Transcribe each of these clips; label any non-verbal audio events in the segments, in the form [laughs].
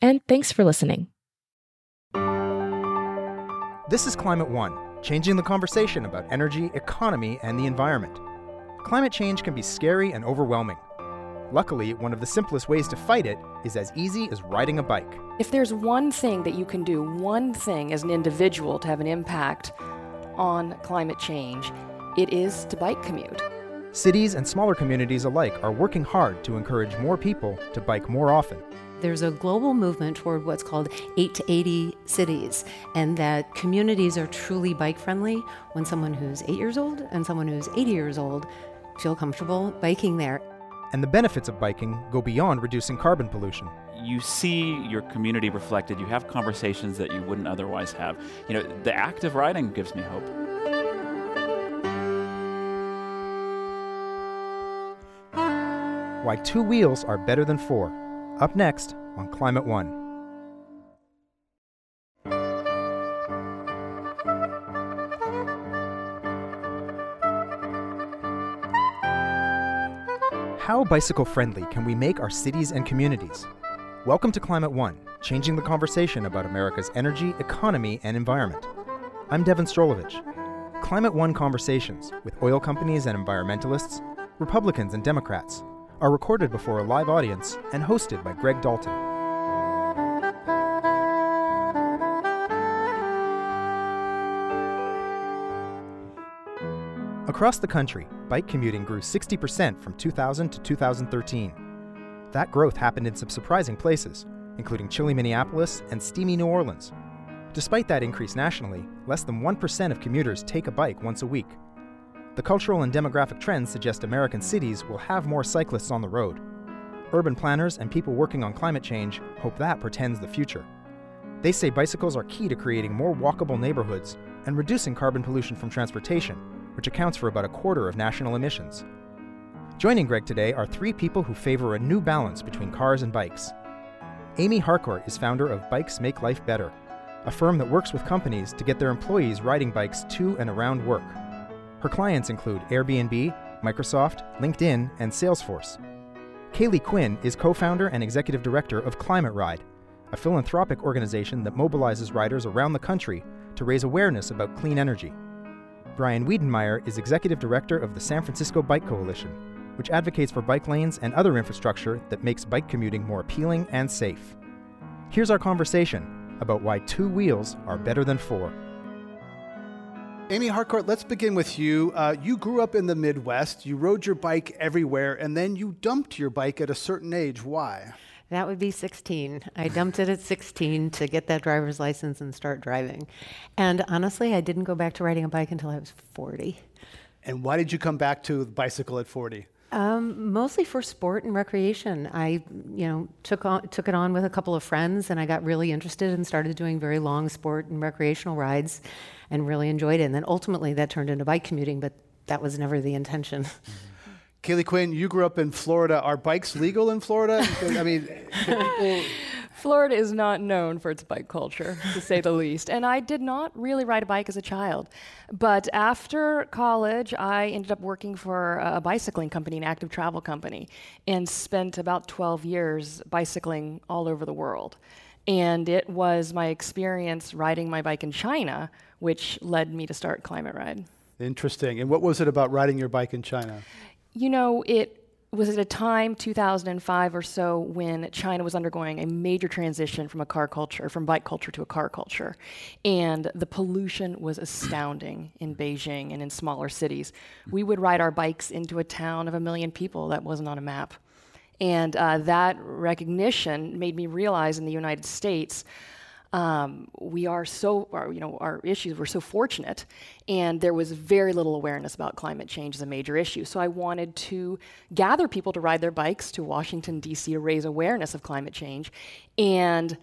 and thanks for listening. This is Climate One, changing the conversation about energy, economy, and the environment. Climate change can be scary and overwhelming. Luckily, one of the simplest ways to fight it is as easy as riding a bike. If there's one thing that you can do, one thing as an individual to have an impact on climate change, it is to bike commute. Cities and smaller communities alike are working hard to encourage more people to bike more often. There's a global movement toward what's called 8 to 80 cities, and that communities are truly bike friendly when someone who's 8 years old and someone who's 80 years old feel comfortable biking there. And the benefits of biking go beyond reducing carbon pollution. You see your community reflected, you have conversations that you wouldn't otherwise have. You know, the act of riding gives me hope. Why two wheels are better than four. Up next on Climate One. How bicycle friendly can we make our cities and communities? Welcome to Climate One, changing the conversation about America's energy, economy, and environment. I'm Devin Strolovich. Climate One conversations with oil companies and environmentalists, Republicans and Democrats, are recorded before a live audience and hosted by Greg Dalton. Across the country, bike commuting grew 60% from 2000 to 2013. That growth happened in some surprising places, including chilly Minneapolis and steamy New Orleans. Despite that increase nationally, less than 1% of commuters take a bike once a week. The cultural and demographic trends suggest American cities will have more cyclists on the road. Urban planners and people working on climate change hope that portends the future. They say bicycles are key to creating more walkable neighborhoods and reducing carbon pollution from transportation, which accounts for about a quarter of national emissions. Joining Greg today are three people who favor a new balance between cars and bikes. Amy Harcourt is founder of Bikes Make Life Better, a firm that works with companies to get their employees riding bikes to and around work. Her clients include Airbnb, Microsoft, LinkedIn, and Salesforce. Caeli Quinn is co founder and executive director of Climate Ride, a philanthropic organization that mobilizes riders around the country to raise awareness about clean energy. Brian Wiedenmeier is executive director of the San Francisco Bike Coalition, which advocates for bike lanes and other infrastructure that makes bike commuting more appealing and safe. Here's our conversation about why two wheels are better than four. Amy Harcourt, let's begin with you. Uh, you grew up in the Midwest, you rode your bike everywhere, and then you dumped your bike at a certain age. Why? That would be 16. I dumped it at 16 to get that driver's license and start driving. And honestly, I didn't go back to riding a bike until I was 40. And why did you come back to the bicycle at 40? Um, mostly for sport and recreation. I, you know, took on, took it on with a couple of friends, and I got really interested and started doing very long sport and recreational rides, and really enjoyed it. And then ultimately, that turned into bike commuting, but that was never the intention. Caeli Quinn, you grew up in Florida. Are bikes legal in Florida? [laughs] I mean, people... Florida is not known for its bike culture, to say the least. And I did not really ride a bike as a child. But after college, I ended up working for a bicycling company, an active travel company, and spent about 12 years bicycling all over the world. And it was my experience riding my bike in China which led me to start Climate Ride. Interesting. And what was it about riding your bike in China? You know, it was at a time 2005 or so when China was undergoing a major transition from a car culture from bike culture to a car culture? And the pollution was astounding in Beijing and in smaller cities. We would ride our bikes into a town of a million people that wasn't on a map. And uh, that recognition made me realize in the United States um, we are so, our, you know, our issues were so fortunate, and there was very little awareness about climate change as a major issue. So I wanted to gather people to ride their bikes to Washington, D.C. to raise awareness of climate change. And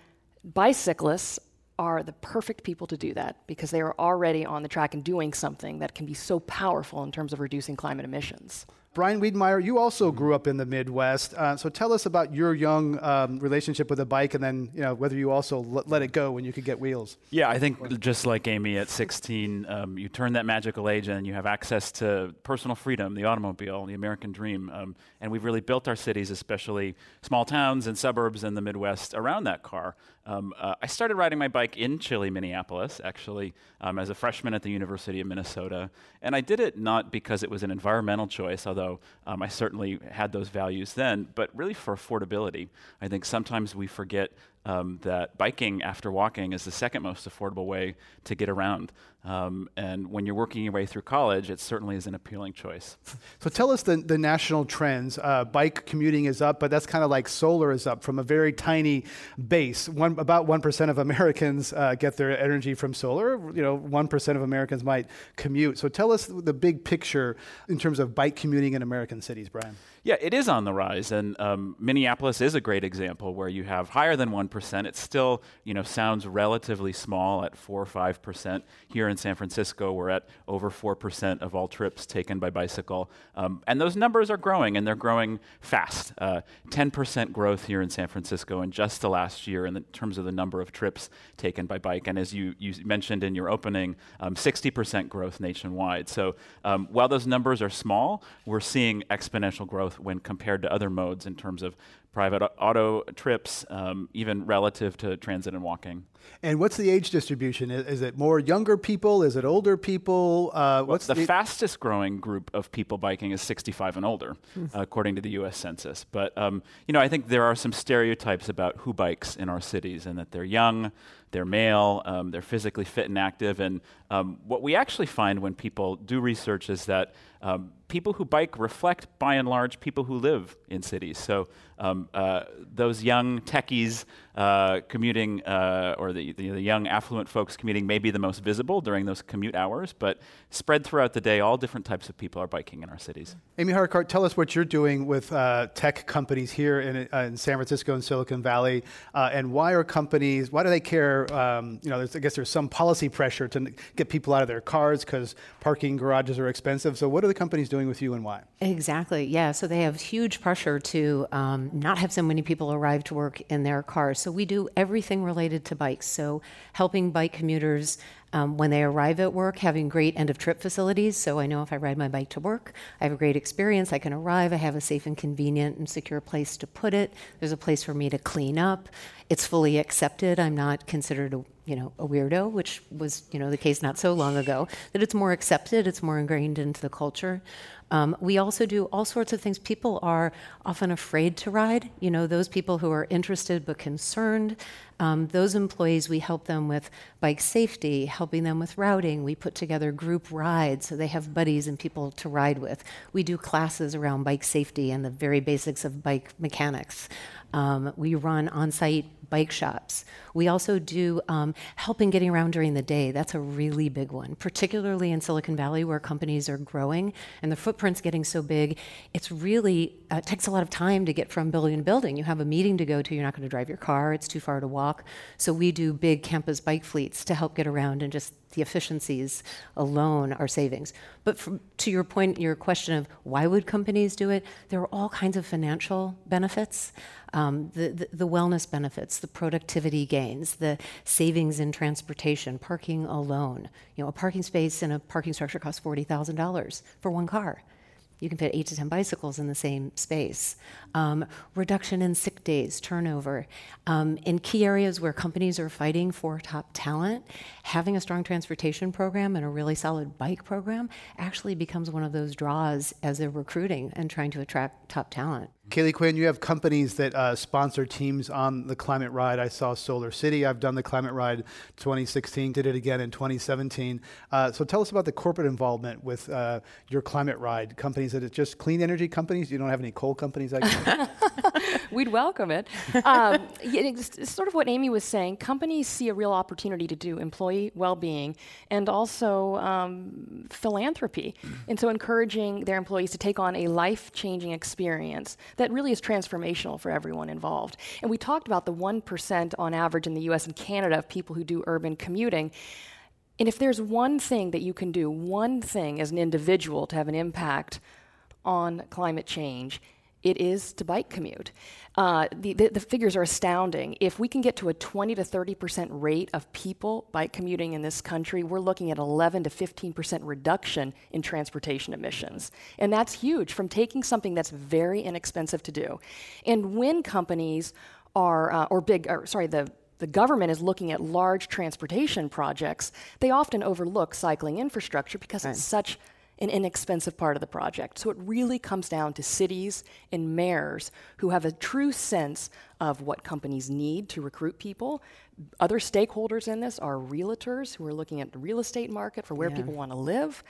bicyclists are the perfect people to do that because they are already on the track and doing something that can be so powerful in terms of reducing climate emissions. Brian Wiedenmeier, you also grew up in the Midwest. Uh, so tell us about your young um, relationship with a bike and then you know, whether you also l- let it go when you could get wheels. Yeah, I think just like Amy at 16, um, you turn that magical age and you have access to personal freedom, the automobile, the American dream. Um, and we've really built our cities, especially small towns and suburbs in the Midwest, around that car. Um, uh, I started riding my bike in chilly, Minneapolis, actually, um, as a freshman at the University of Minnesota. And I did it not because it was an environmental choice, although um, I certainly had those values then, but really for affordability. I think sometimes we forget um, that biking after walking is the second most affordable way to get around. Um, and when you're working your way through college, it certainly is an appealing choice. [laughs] So tell us the, the national trends. Uh, bike commuting is up, but that's kind of like solar is up from a very tiny base. One, about 1% of Americans uh, get their energy from solar. You know, 1% of Americans might commute. So tell us the big picture in terms of bike commuting in American cities, Brian. Yeah, it is on the rise, and um, Minneapolis is a great example where you have higher than one percent. It still, you know, sounds relatively small at four or five percent. Here in San Francisco, we're at over four percent of all trips taken by bicycle, um, and those numbers are growing, and they're growing fast. Uh, ten percent growth here in San Francisco in just the last year in terms of the number of trips taken by bike, and as you you mentioned in your opening, um, sixty percent growth nationwide. So um, while those numbers are small, we're seeing exponential growth when compared to other modes in terms of private auto trips, um, even relative to transit and walking. And what's the age distribution? Is, is it more younger people? Is it older people? Uh, what's well, the, the, fastest growing group of people biking is 65 and older, mm. uh, according to the U.S. Census. But um, you know, I think there are some stereotypes about who bikes in our cities, and that they're young, they're male, um, they're physically fit and active. And um, what we actually find when people do research is that um, people who bike reflect, by and large, people who live in cities. So um, uh, those young techies uh, commuting, uh, or the, the, the, young affluent folks commuting, may be the most visible during those commute hours, but spread throughout the day, all different types of people are biking in our cities. Amy Harcourt, tell us what you're doing with uh, tech companies here in, uh, in, San Francisco and Silicon Valley, uh, and why are companies, why do they care? Um, you know, I guess there's some policy pressure to get people out of their cars because parking garages are expensive. So, what are the companies doing with you and why? Exactly, yeah. So, they have huge pressure to um, not have so many people arrive to work in their cars. So, we do everything related to bikes. So, helping bike commuters um, when they arrive at work, having great end of trip facilities. So I know if I ride my bike to work, I have a great experience. I can arrive, I have a safe and convenient and secure place to put it. There's a place for me to clean up. It's fully accepted. I'm not considered a you know a weirdo, which was you know the case not so long ago. That it's more accepted, it's more ingrained into the culture. Um, we also do all sorts of things. People are often afraid to ride. You know, those people who are interested but concerned. Um, those employees, we help them with bike safety, helping them with routing. We put together group rides so they have buddies and people to ride with. We do classes around bike safety and the very basics of bike mechanics. Um, we run on site bike shops. We also do um, helping getting around during the day. That's a really big one, particularly in Silicon Valley where companies are growing and the footprint's getting so big. It's really uh, takes a lot of time to get from building to building. You have a meeting to go to, you're not going to drive your car, it's too far to walk. So we do big campus bike fleets to help get around and just the efficiencies alone are savings. But to your point, your question of why would companies do it, there are all kinds of financial benefits, um, the, the, the wellness benefits, the productivity gains, the savings in transportation, parking alone. You know, a parking space in a parking structure costs $40,000 for one car You can fit eight to 10 bicycles in the same space. Um, reduction in sick days, turnover. Um, in key areas where companies are fighting for top talent, having a strong transportation program and a really solid bike program actually becomes one of those draws as they're recruiting and trying to attract top talent. Caeli Quinn, you have companies that uh, sponsor teams on the Climate Ride. I saw SolarCity. I've done the Climate Ride 2016, did it again in 2017. Uh, so tell us about the corporate involvement with uh, your Climate Ride companies. That it's just clean energy companies? You don't have any coal companies? Like [laughs] We'd welcome it. Um, it's sort of what Amy was saying. Companies see a real opportunity to do employee well-being and also um, philanthropy, and so encouraging their employees to take on a life-changing experience that really is transformational for everyone involved. And we talked about the 1% on average in the US and Canada of people who do urban commuting. And if there's one thing that you can do, one thing as an individual to have an impact on climate change, it is to bike commute. Uh, the, the, the, figures are astounding. If we can get to a 20 to 30 percent rate of people bike commuting in this country, we're looking at 11 to 15 percent reduction in transportation emissions. And that's huge from taking something that's very inexpensive to do. And when companies are, uh, or big, or, sorry, the the government is looking at large transportation projects, they often overlook cycling infrastructure because right. it's such an inexpensive part of the project. So it really comes down to cities and mayors who have a true sense of what companies need to recruit people. Other stakeholders in this are realtors who are looking at the real estate market for where yeah. people want to live.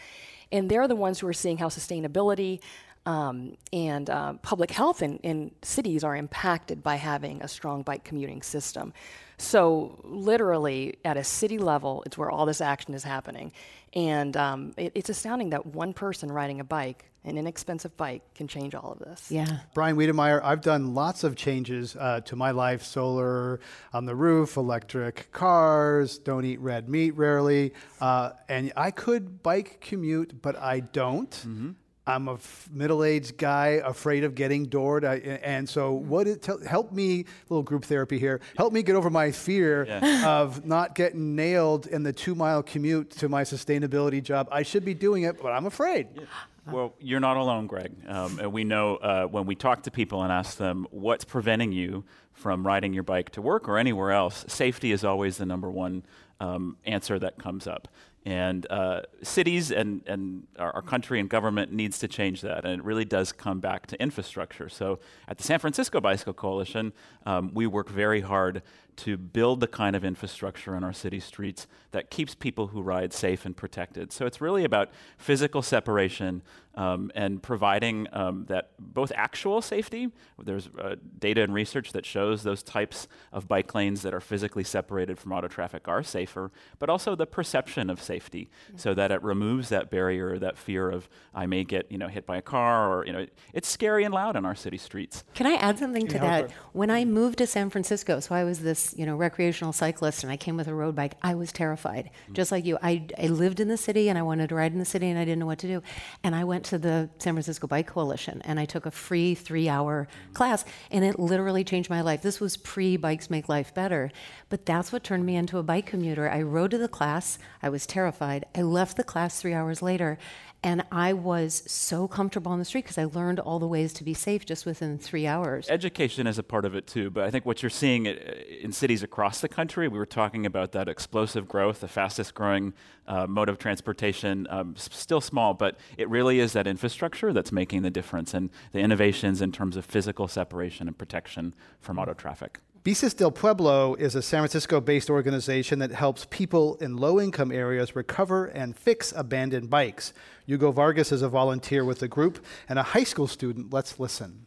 And they're the ones who are seeing how sustainability um, and uh, public health in, in cities are impacted by having a strong bike commuting system. So, literally, at a city level, it's where all this action is happening. And um, it, it's astounding that one person riding a bike, an inexpensive bike, can change all of this. Yeah. Brian Wiedenmeier, I've done lots of changes uh, to my life solar on the roof, electric cars, don't eat red meat rarely. Uh, and I could bike commute, but I don't. Mm-hmm. I'm a f- middle-aged guy afraid of getting doored, I, and so what? It, tell, help me, little group therapy here. Help me get over my fear yeah. [laughs] of not getting nailed in the two-mile commute to my sustainability job. I should be doing it, but I'm afraid. Yeah. Well, you're not alone, Greg. Um, and we know uh, when we talk to people and ask them what's preventing you from riding your bike to work or anywhere else, safety is always the number one um, answer that comes up. And uh, cities and, and our, our, country and government needs to change that. And it really does come back to infrastructure. So at the San Francisco Bicycle Coalition, um, we work very hard to build the kind of infrastructure on our city streets that keeps people who ride safe and protected. So it's really about physical separation um, and providing um, that both actual safety, there's uh, data and research that shows those types of bike lanes that are physically separated from auto traffic are safer, but also the perception of safety mm-hmm. so that it removes that barrier, that fear of I may get you know hit by a car or you know it's scary and loud on our city streets. Can I add something to that? When I moved to San Francisco, so I was this you know recreational cyclist and I came with a road bike, I was terrified, mm-hmm. just like you. I, I lived in the city and I wanted to ride in the city and I didn't know what to do, and I went to the San Francisco Bike Coalition and I took a free three hour class and it literally changed my life. This was pre Bikes Make Life Better, but that's what turned me into a bike commuter. I rode to the class, I was terrified. I left the class three hours later and I was so comfortable on the street because I learned all the ways to be safe just within three hours. Education is a part of it too, but I think what you're seeing in cities across the country, we were talking about that explosive growth, the fastest growing uh, mode of transportation, um, still small, but it really is that infrastructure that's making the difference and the innovations in terms of physical separation and protection from auto traffic. Bicis del Pueblo is a San Francisco based organization that helps people in low income areas recover and fix abandoned bikes. Hugo Vargas is a volunteer with the group and a high school student. Let's listen.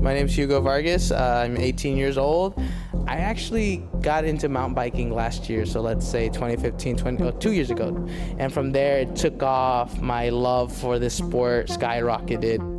My name is Hugo Vargas. Uh, I'm 18 years old. I actually got into mountain biking last year, so let's say 2015, 20, oh, two years ago. And from there, it took off. My love for this sport skyrocketed.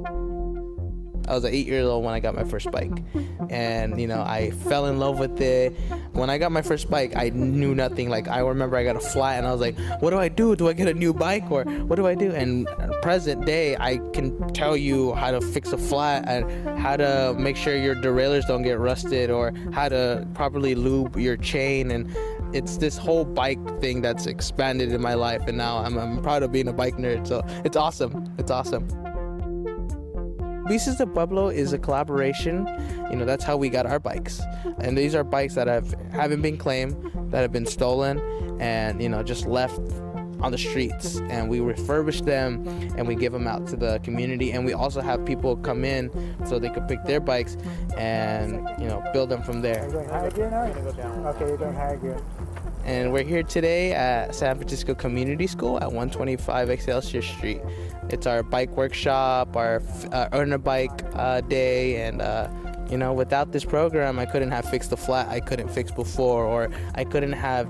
I was an eight years old when I got my first bike, and you know I fell in love with it. When I got my first bike, I knew nothing. Like I remember I got a flat, and I was like, "What do I do? Do I get a new bike, or what do I do?" And present day, I can tell you how to fix a flat and how to make sure your derailleurs don't get rusted, or how to properly lube your chain and it's this whole bike thing that's expanded in my life, and now I'm, I'm proud of being a bike nerd. So it's awesome. It's awesome. Bicis de Pueblo is a collaboration. You know, that's how we got our bikes. And these are bikes that have haven't been claimed, that have been stolen, and you know, just left on the streets and we refurbish them and we give them out to the community and we also have people come in so they could pick their bikes and you know build them from there Okay, you're going higher gear. And we're here today at San Francisco Community School at 125 Excelsior Street. It's our bike workshop, our uh, earn a bike uh, day, and uh, you know, without this program, I couldn't have fixed the flat I couldn't fix before, or I couldn't have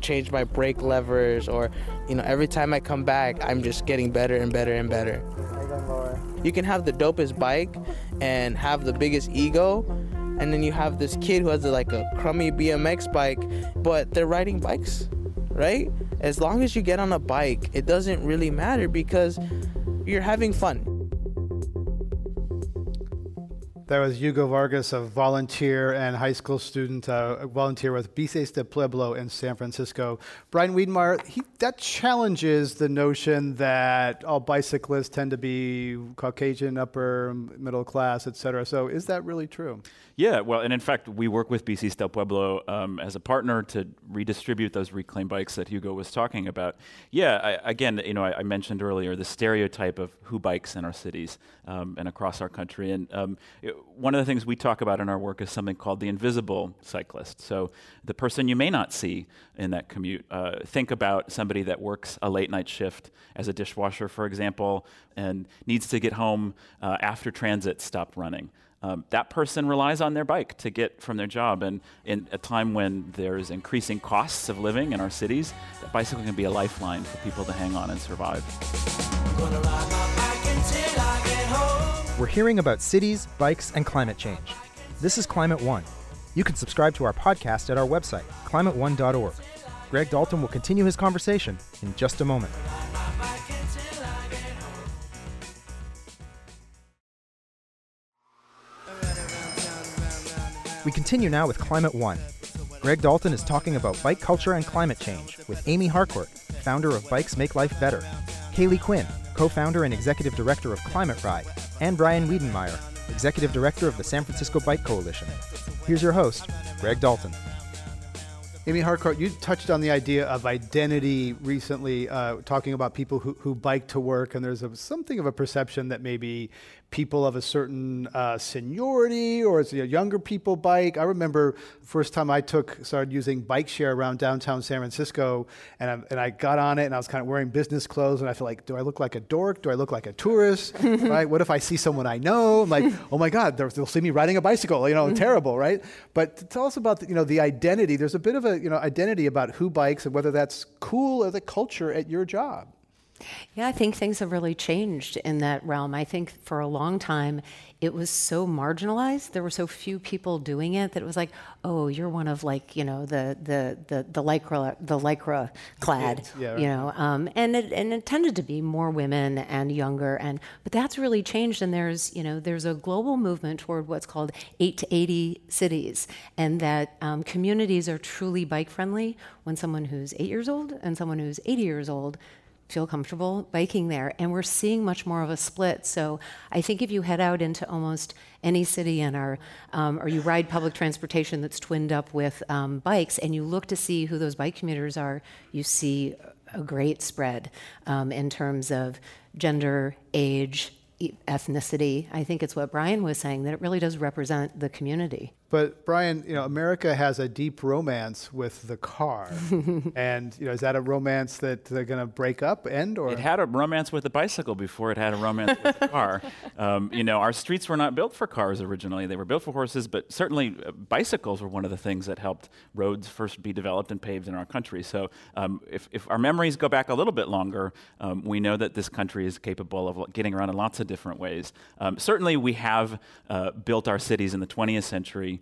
changed my brake levers, or you know, every time I come back, I'm just getting better and better and better. You're going lower. You can have the dopest bike and have the biggest ego, and then you have this kid who has like a crummy BMX bike, but they're riding bikes, right? As long as you get on a bike, it doesn't really matter because you're having fun. That was Hugo Vargas, a volunteer and high school student, uh, volunteer with Bicis de Pueblo in San Francisco. Brian Wiedenmeier, he, that challenges the notion that all bicyclists tend to be Caucasian, upper middle class, et cetera. So is that really true? Yeah, well, and in fact, we work with Bicis Del Pueblo um, as a partner to redistribute those reclaimed bikes that Hugo was talking about. Yeah, I, again, you know, I, I, mentioned earlier the stereotype of who bikes in our cities um, and across our country, and um, it, one of the things we talk about in our work is something called the invisible cyclist. So the person you may not see in that commute. Uh, think about somebody that works a late night shift as a dishwasher, for example, and needs to get home uh, after transit stopped running um, that person relies on their bike to get from their job. And in a time when there's increasing costs of living in our cities, that bicycle can be a lifeline for people to hang on and survive. We're hearing about cities, bikes, and climate change. This is Climate One. You can subscribe to our podcast at our website, climateone.org. Greg Dalton will continue his conversation in just a moment. We continue now with Climate One. Greg Dalton is talking about bike culture and climate change with Amy Harcourt, founder of Bikes Make Life Better, Caeli Quinn, co founder and executive director of Climate Ride, and Brian Wiedenmeier, executive director of the San Francisco Bike Coalition. Here's your host, Greg Dalton. Amy Harcourt, you touched on the idea of identity recently, uh, talking about people who, who bike to work, and there's a, something of a perception that maybe people of a certain uh, seniority or you know, younger people bike. I remember first time I took started using bike share around downtown San Francisco, and I, and I got on it, and I was kind of wearing business clothes, and I feel like, do I look like a dork? Do I look like a tourist? [laughs] right? What if I see someone I know? I'm like, oh my God, they'll, they'll see me riding a bicycle. You know, terrible, right? But tell us about the, you know the identity. There's a bit of a you know identity about who bikes and whether that's cool or the culture at your job. Yeah, I think things have really changed in that realm. I think for a long time it was so marginalized. There were so few people doing it that it was like, oh, you're one of like you know the the the, the lycra the lycra clad, yeah, right. you know, um, and it and it tended to be more women and younger, and but that's really changed. And there's you know there's a global movement toward what's called eight to eighty cities, and that um, communities are truly bike friendly when someone who's eight years old and someone who's eighty years old feel comfortable biking there. And we're seeing much more of a split. So I think if you head out into almost any city and are, um, or you ride public transportation that's twinned up with um, bikes, and you look to see who those bike commuters are, you see a great spread um, in terms of gender, age, ethnicity. I think it's what Brian was saying that it really does represent the community. But Brian, you know, America has a deep romance with the car, [laughs] and you know, is that a romance that they're going to break up, end, or it had a romance with the bicycle before it had a romance with the car. [laughs] Um, you know, our streets were not built for cars originally; they were built for horses. But certainly, uh, bicycles were one of the things that helped roads first be developed and paved in our country. So, um, if, if, our memories go back a little bit longer, um, we know that this country is capable of getting around in lots of different ways. Um, certainly, we have uh, built our cities in the 20th century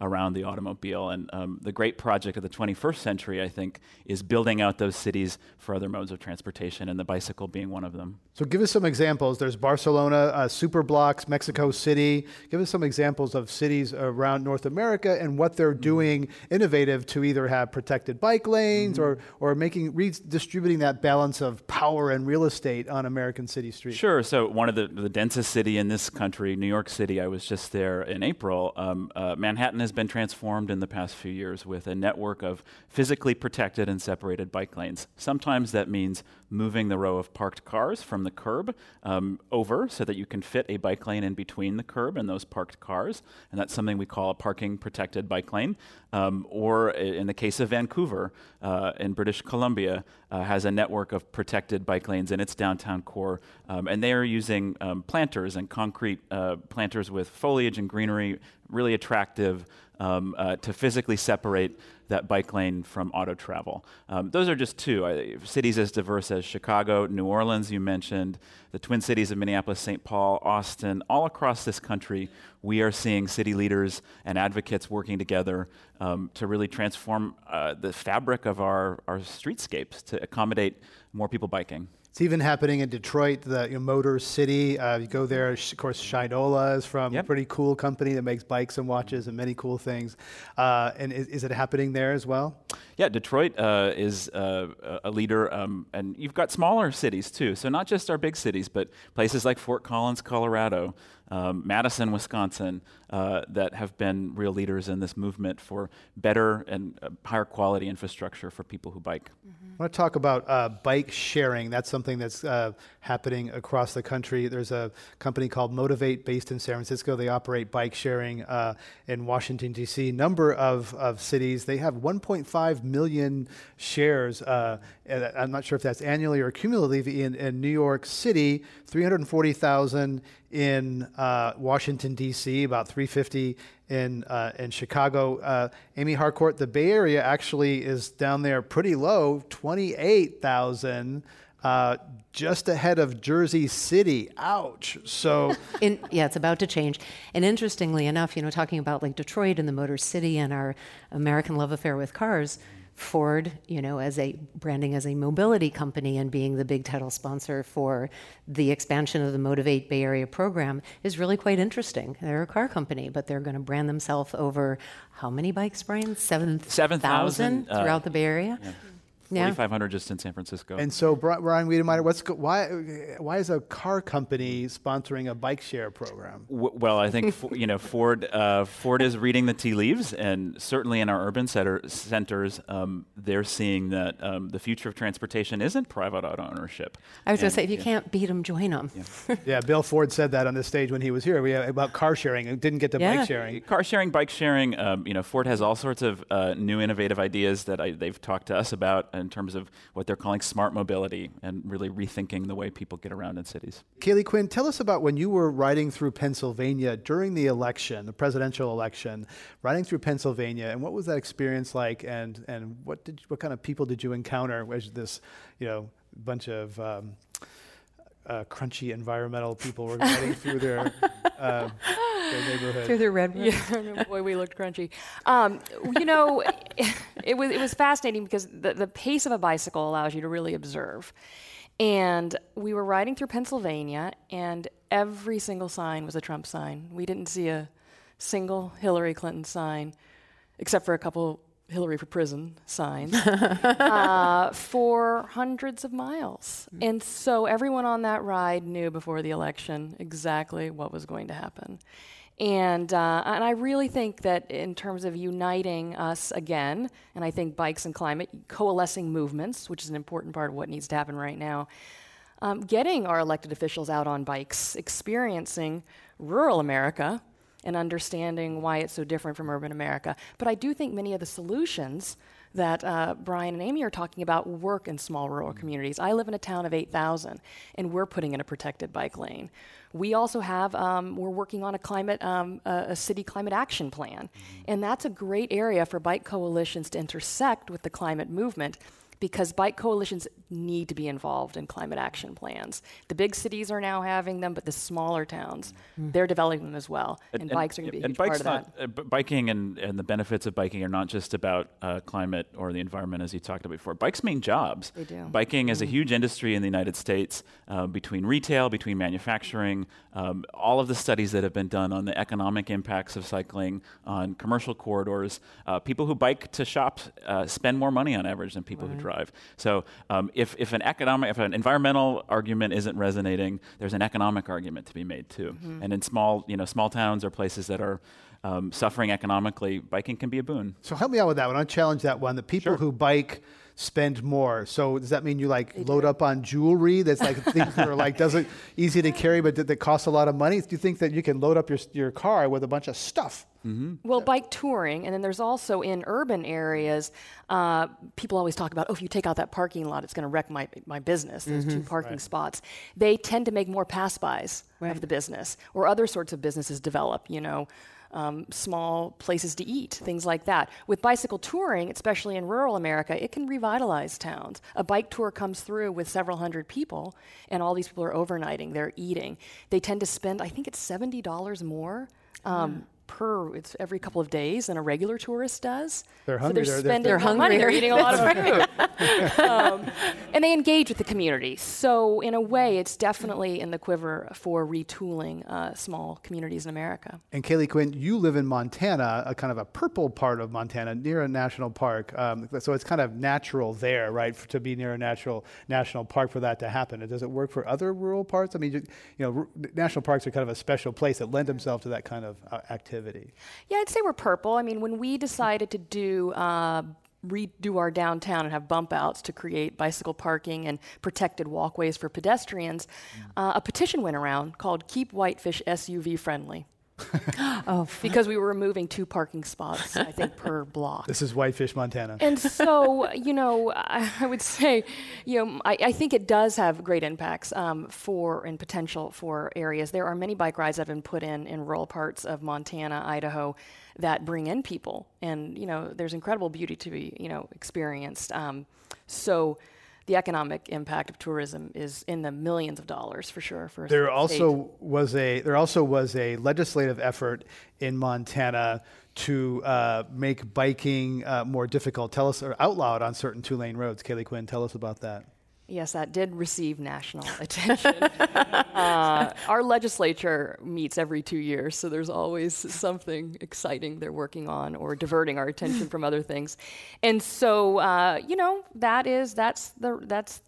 around the automobile. And um, the great project of the 21st century, I think, is building out those cities for other modes of transportation, and the bicycle being one of them. So, give us some examples. There's Barcelona, uh, Superblocks, Mexico City. Give us some examples of cities around North America and what they're mm-hmm. doing innovative to either have protected bike lanes mm-hmm. or, or making redistributing that balance of power and real estate on American city streets. Sure. So, one of the, the densest city in this country, New York City, I was just there in April. Um, uh, Manhattan has been transformed in the past few years with a network of physically protected and separated bike lanes. Sometimes that means moving the row of parked cars from the curb um, over so that you can fit a bike lane in between the curb and those parked cars. And that's something we call a parking protected bike lane. Um, or in the case of Vancouver uh, in British Columbia, uh, has a network of protected bike lanes in its downtown core. Um, and they are using um, planters and concrete uh, planters with foliage and greenery, really attractive um, uh, to physically separate that bike lane from auto travel. Um, those are just two. Cities as diverse as Chicago, New Orleans, you mentioned, the Twin Cities of Minneapolis, St. Paul, Austin, all across this country, we are seeing city leaders and advocates working together um, to really transform uh, the fabric of our, our streetscapes to accommodate more people biking. It's even happening in Detroit, the you know, Motor City. Uh, you go there, of course, Shinola is from yep. a pretty cool company that makes bikes and watches and many cool things. Uh, and is, is, it happening there as well? Yeah, Detroit uh, is uh, a leader, um, and you've got smaller cities too. So not just our big cities, but places like Fort Collins, Colorado, um, Madison, Wisconsin, uh, that have been real leaders in this movement for better and uh, higher quality infrastructure for people who bike. Mm-hmm. I want to talk about uh, bike sharing. That's something that's uh, happening across the country. There's a company called Motivate based in San Francisco. They operate bike sharing uh, in Washington, D.C. Number of, of cities. They have 1.5 million shares. Uh, I'm not sure if that's annually or cumulatively in, in New York City, 340,000 in uh, Washington, D.C., about 350 in, uh, in Chicago. Uh, Amy Harcourt, the Bay Area actually is down there pretty low, 28,000. Uh, just ahead of Jersey City. Ouch. So, [laughs] in, yeah, it's about to change. And interestingly enough, you know, talking about like Detroit and the Motor City and our American love affair with cars, Ford, you know, as a branding as a mobility company and being the big title sponsor for the expansion of the Motivate Bay Area program is really quite interesting. They're a car company, but they're going to brand themselves over how many bikes, Brian? 7,000 7, uh, throughout the Bay Area? Yeah. 4,500 just in San Francisco. And so, Brian Wiedenmeier, what's why why is a car company sponsoring a bike share program? W- well, I think you know Ford uh, Ford is reading the tea leaves, and certainly in our urban center, centers, um, they're seeing that um, the future of transportation isn't private auto ownership. I was going to say, if you yeah. can't beat them, join them. Yeah. [laughs] yeah. Bill Ford said that on the stage when he was here. We about car sharing and didn't get to yeah. bike sharing. Car sharing, bike sharing. Um, you know, Ford has all sorts of uh, new innovative ideas that I, they've talked to us about in terms of what they're calling smart mobility and really rethinking the way people get around in cities. Caeli Quinn, tell us about when you were riding through Pennsylvania during the election, the presidential election, riding through Pennsylvania, and what was that experience like? And and what did what kind of people did you encounter? Was this, you know, bunch of um, uh, crunchy environmental people were riding through their, uh, [laughs] their neighborhood. Through their red Yeah, boy, we looked crunchy. Um, you know, [laughs] it, was it was fascinating because the, the pace of a bicycle allows you to really observe. And we were riding through Pennsylvania, and every single sign was a Trump sign. We didn't see a single Hillary Clinton sign, except for a couple Hillary for prison signs [laughs] uh, for hundreds of miles. Mm-hmm. And so everyone on that ride knew before the election exactly what was going to happen. And, uh, and I really think that in terms of uniting us again, and I think bikes and climate, coalescing movements, which is an important part of what needs to happen right now, um, getting our elected officials out on bikes, experiencing rural America, and understanding why it's so different from urban America. But I do think many of the solutions that uh, Brian and Amy are talking about work in small rural communities. I live in a town of 8,000, and we're putting in a protected bike lane. We also have, um, we're working on a climate, um, a, a, city climate action plan, mm-hmm. and that's a great area for bike coalitions to intersect with the climate movement because bike coalitions need to be involved in climate action plans. The big cities are now having them, but the smaller towns, they're developing them as well. And, bikes are going to be a and huge part bikes of not, that. uh, b- biking and, and the benefits of biking are not just about uh, climate or the environment, as you talked about before. Bikes mean jobs. They do. Biking is a huge industry in the United States uh, between retail, between manufacturing, um, all of the studies that have been done on the economic impacts of cycling on commercial corridors. Uh, people who bike to shops uh, spend more money on average than people who drive. So um, if, if an economic, if an environmental argument isn't resonating, there's an economic argument to be made too. And in small, you know, small towns or places that are um, suffering economically, biking can be a boon. So help me out with that one. I challenge that one. The people who bike spend more. So does that mean you like load up on jewelry that's like things that are like doesn't [laughs] easy to carry but that, that cost a lot of money? Do you think that you can load up your your car with a bunch of stuff? Well, bike touring, and then there's also in urban areas, uh, people always talk about, oh, if you take out that parking lot, it's going to wreck my, my business. There's two parking spots. They tend to make more pass bys of the business, or other sorts of businesses develop, you know, um, small places to eat, things like that. With bicycle touring, especially in rural America, it can revitalize towns. A bike tour comes through with several hundred people, and all these people are overnighting, they're eating. They tend to spend, I think it's $70 more. Um, Per it's every couple of days than a regular tourist does. They're So hungry, they're they're- they're- spending They're more money. They're eating a lot of food, [laughs] [laughs] um, and they engage with the community. So in a way, it's definitely in the quiver for retooling uh, small communities in America. And Caeli Quinn, you live in Montana, a kind of a purple part of Montana, near a national park. Um, so it's kind of natural there, right, for, to be near a natural national park for that to happen. Does it work for other rural parts? I mean, you, you know, r- national parks are kind of a special place that lend themselves to that kind of uh, activity. Yeah, I'd say we're purple. I mean, when we decided to do uh, redo our downtown and have bump outs to create bicycle parking and protected walkways for pedestrians, uh, a petition went around called "Keep Whitefish SUV Friendly." [laughs] Oh, because we were removing two parking spots, I think, [laughs] per block. This is Whitefish, Montana. And [laughs] so, you know, I, I would say, you know, I, I think it does have great impacts um, for and potential for areas. There are many bike rides that have been put in in rural parts of Montana, Idaho, that bring in people, and you know, there's incredible beauty to be, you know, experienced. Um, so. The economic impact of tourism is in the millions of dollars for sure. For There state. also was a there also was a legislative effort in Montana to uh, make biking uh, more difficult. Tell us or outlawed on certain two lane roads. Caeli Quinn, tell us about that. Yes, that did receive national [laughs] attention. uh, our legislature meets every two years, so there's always something exciting they're working on or diverting our attention from other things. And so, uh, you know, that is that's the that's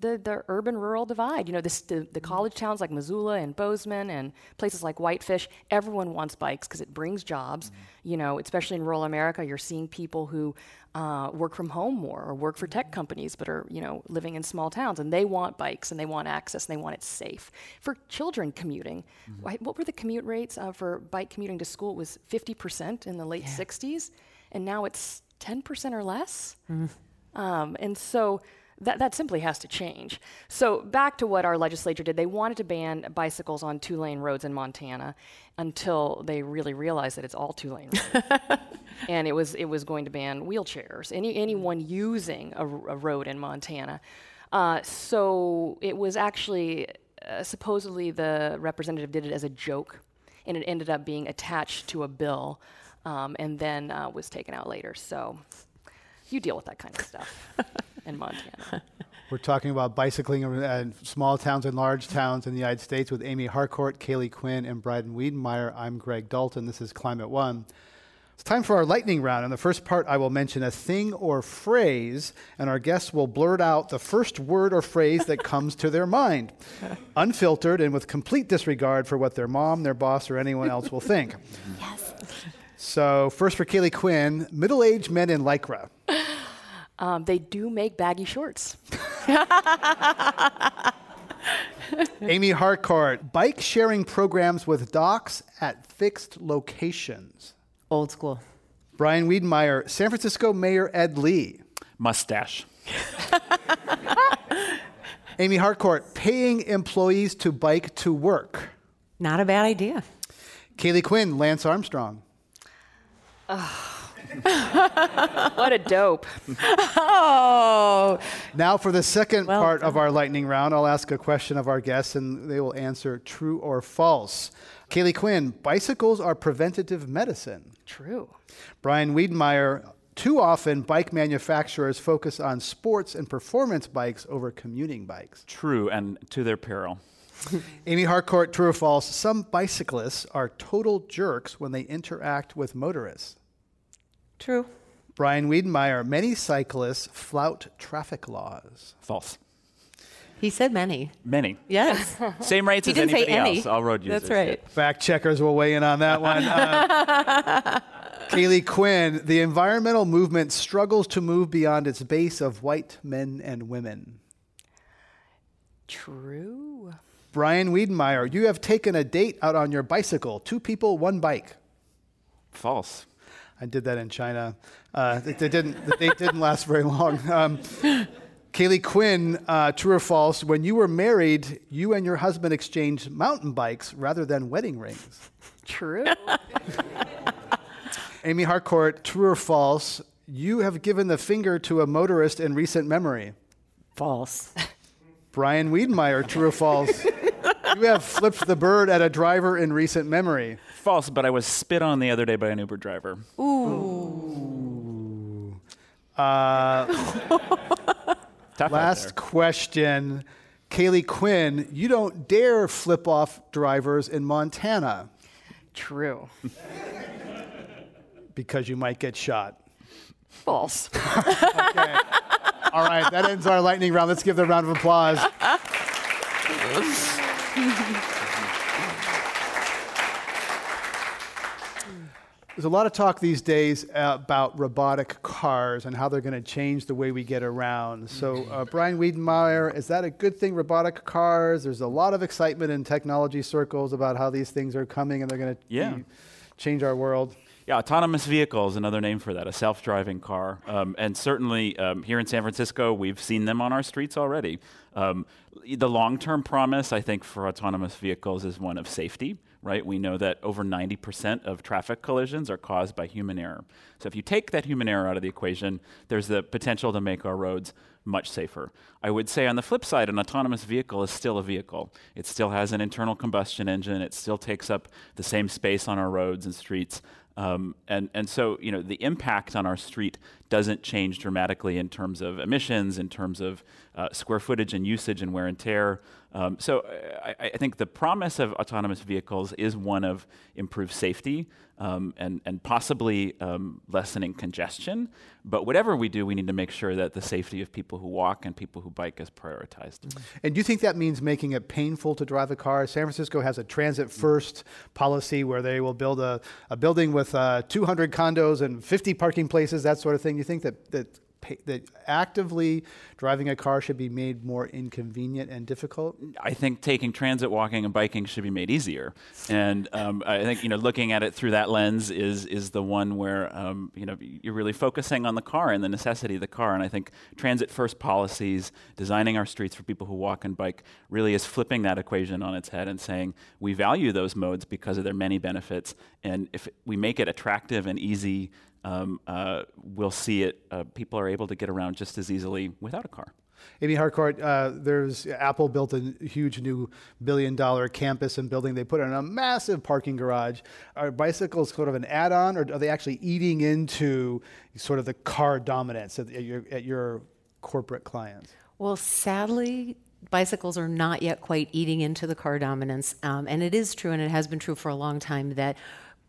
the, the urban rural divide. You know, this, the, the college towns like Missoula and Bozeman and places like Whitefish, everyone wants bikes because it brings jobs. You know, especially in rural America, you're seeing people who uh, work from home more or work for tech companies but are, you know, living in small towns and they want bikes and they want access and they want it safe. For children commuting, why- what were the commute rates uh, for bike commuting to school? It was 50% in the late 60s and now it's 10% or less. Um, and so that, that simply has to change. So, back to what our legislature did, they wanted to ban bicycles on two lane roads in Montana until they really realized that it's all two lane roads. [laughs] and it was, it was going to ban wheelchairs, any, anyone using a road in Montana. Uh, so, it was actually uh, supposedly the representative did it as a joke, and it ended up being attached to a bill um, and then uh, was taken out later. So, you deal with that kind of stuff [laughs] in Montana. We're talking about bicycling in uh, small towns and large towns in the United States with Amy Harcourt, Caeli Quinn, and Brian Wiedenmeier. I'm Greg Dalton. This is Climate One. It's time for our lightning round. In the first part, I will mention a thing or phrase, and our guests will blurt out the first word or phrase that comes to their mind, [laughs] unfiltered and with complete disregard for what their mom, their boss, or anyone else will think. [laughs] yes. So, first for Caeli Quinn, middle aged men in Lycra. Um, they do make baggy shorts. [laughs] Amy Harcourt, bike sharing programs with docks at fixed locations. Old school. Brian Wiedenmeier, San Francisco Mayor Ed Lee. Mustache. [laughs] Amy Harcourt, paying employees to bike to work. Not a bad idea. Caeli Quinn, Lance Armstrong. [laughs] what a dope. Oh, Now, for the second Well part of our lightning round, I'll ask a question of our guests and they will answer true or false. Caeli Quinn, bicycles are preventative medicine. True. Brian Wiedenmeier, too often bike manufacturers focus on sports and performance bikes over commuting bikes. True, and to their peril. [laughs] Amy Harcourt, true or false, some bicyclists are total jerks when they interact with motorists. True. Brian Wiedenmeier, many cyclists flout traffic laws. False. He said many. Many. Yes. [laughs] Same rates He as didn't say anybody any. else. All road users. That's right. Fact checkers will weigh in on that one. Uh, [laughs] Caeli Quinn, the environmental movement struggles to move beyond its base of white men and women. True. Brian Wiedenmeier, you have taken a date out on your bicycle. Two people, one bike. False. I did that in China. Uh, it, it didn't, [laughs] the date didn't last very long. Um, Caeli Quinn, uh, true or false, when you were married, you and your husband exchanged mountain bikes rather than wedding rings. True. [laughs] Amy Harcourt, true or false, you have given the finger to a motorist in recent memory. False. Brian Wiedenmeier, true or false, [laughs] you have flipped the bird at a driver in recent memory. False, but I was spit on the other day by an Uber driver. Uh, [laughs] Tough out last question. Caeli Quinn, you don't dare flip off drivers in Montana True. [laughs] because you might get shot. False. [laughs] Okay. All right, that ends our lightning round. Let's give them a round of applause. There's a lot of talk these days about robotic cars and how they're going to change the way we get around. So, uh, Brian Wiedenmeier, is that a good thing, robotic cars? There's a lot of excitement in technology circles about how these things are coming and they're going to Yeah. change our world. Yeah, autonomous vehicle is another name for that, a self driving car. Um, and certainly um, here in San Francisco, we've seen them on our streets already. Um, the long term promise, I think, for autonomous vehicles is one of safety, right? We know that over 90% of traffic collisions are caused by human error. So if you take that human error out of the equation, there's the potential to make our roads much safer. I would say on the flip side, an autonomous vehicle is still a vehicle. It still has an internal combustion engine, it still takes up the same space on our roads and streets. Um, and, and so, you know, the impact on our street doesn't change dramatically in terms of emissions, in terms of uh, square footage and usage and wear and tear. Um, so I, I think the promise of autonomous vehicles is one of improved safety um, and, and possibly um, lessening congestion. But whatever we do, we need to make sure that the safety of people who walk and people who bike is prioritized. And do you think that means making it painful to drive a car? San Francisco has a transit first policy where they will build a, a building with uh, 200 condos and 50 parking places, that sort of thing. Do you think that, that, that actively driving a car should be made more inconvenient and difficult? I think taking transit, walking, and biking should be made easier. And um, I think you know, looking at it through that lens is is the one where um, you know you're really focusing on the car and the necessity of the car. And I think transit first policies, designing our streets for people who walk and bike, really is flipping that equation on its head and saying we value those modes because of their many benefits. And if we make it attractive and easy. Um, uh, we'll see it. Uh, people are able to get around just as easily without a car. Amy Harcourt, uh, there's Apple built a huge new billion dollar campus and building. They put in a massive parking garage. Are bicycles sort of an add on, or are they actually eating into sort of the car dominance at your, at your corporate clients? Well, sadly, bicycles are not yet quite eating into the car dominance. Um, and it is true, and it has been true for a long time, that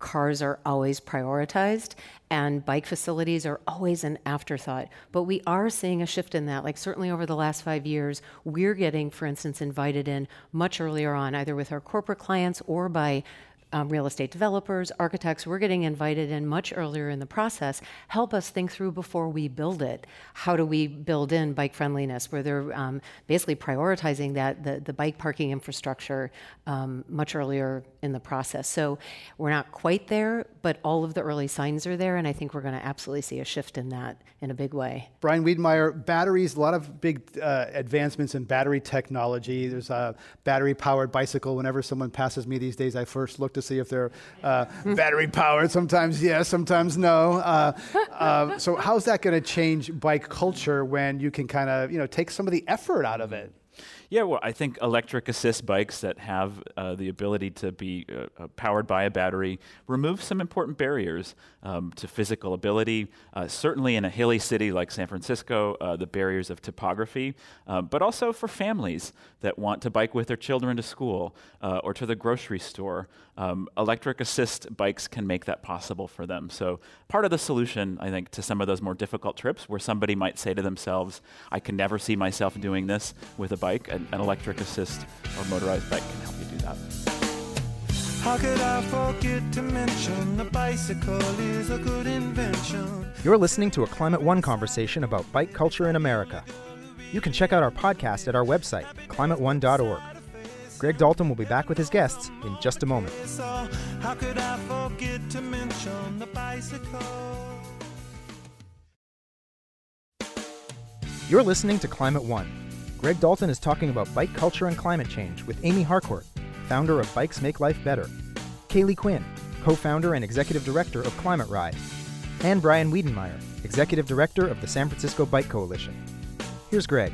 cars are always prioritized and bike facilities are always an afterthought. But we are seeing a shift in that. Like, certainly over the last five years, we're getting, for instance, invited in much earlier on, either with our corporate clients or by um, real estate developers, architects, we're getting invited in much earlier in the process. Help us think through before we build it. How do we build in bike friendliness, where they're um, basically prioritizing that the, the bike parking infrastructure um, much earlier in the process. So we're not quite there, but all of the early signs are there, and I think we're going to absolutely see a shift in that in a big way. Brian Wiedenmeier, batteries, a lot of big uh, advancements in battery technology. There's a battery powered bicycle. Whenever someone passes me these days, I first look to to see if they're uh, battery powered. Sometimes yes, sometimes no. Uh, uh, so how's that going to change bike culture when you can kind of you know take some of the effort out of it? Yeah, well, I think electric assist bikes that have uh, the ability to be uh, uh, powered by a battery remove some important barriers um, to physical ability. Uh, certainly in a hilly city like San Francisco, uh, the barriers of topography, um, but also for families that want to bike with their children to school uh, or to the grocery store. Um, electric assist bikes can make that possible for them. So, part of the solution, I think, to some of those more difficult trips where somebody might say to themselves, I can never see myself doing this with a bike an, an electric assist or motorized bike can help you do that. How could I forget to mention the bicycle is a good invention? You're listening to a Climate One conversation about bike culture in America. You can check out our podcast at our website, climateone.org. Greg Dalton will be back with his guests in just a moment. How could I forget to mention the bicycle? You're listening to Climate One. Greg Dalton is talking about bike culture and climate change with Amy Harcourt, founder of Bikes Make Life Better, Caeli Quinn, co founder and executive director of Climate Ride, and Brian Wiedenmeier, executive director of the San Francisco Bike Coalition. Here's Greg.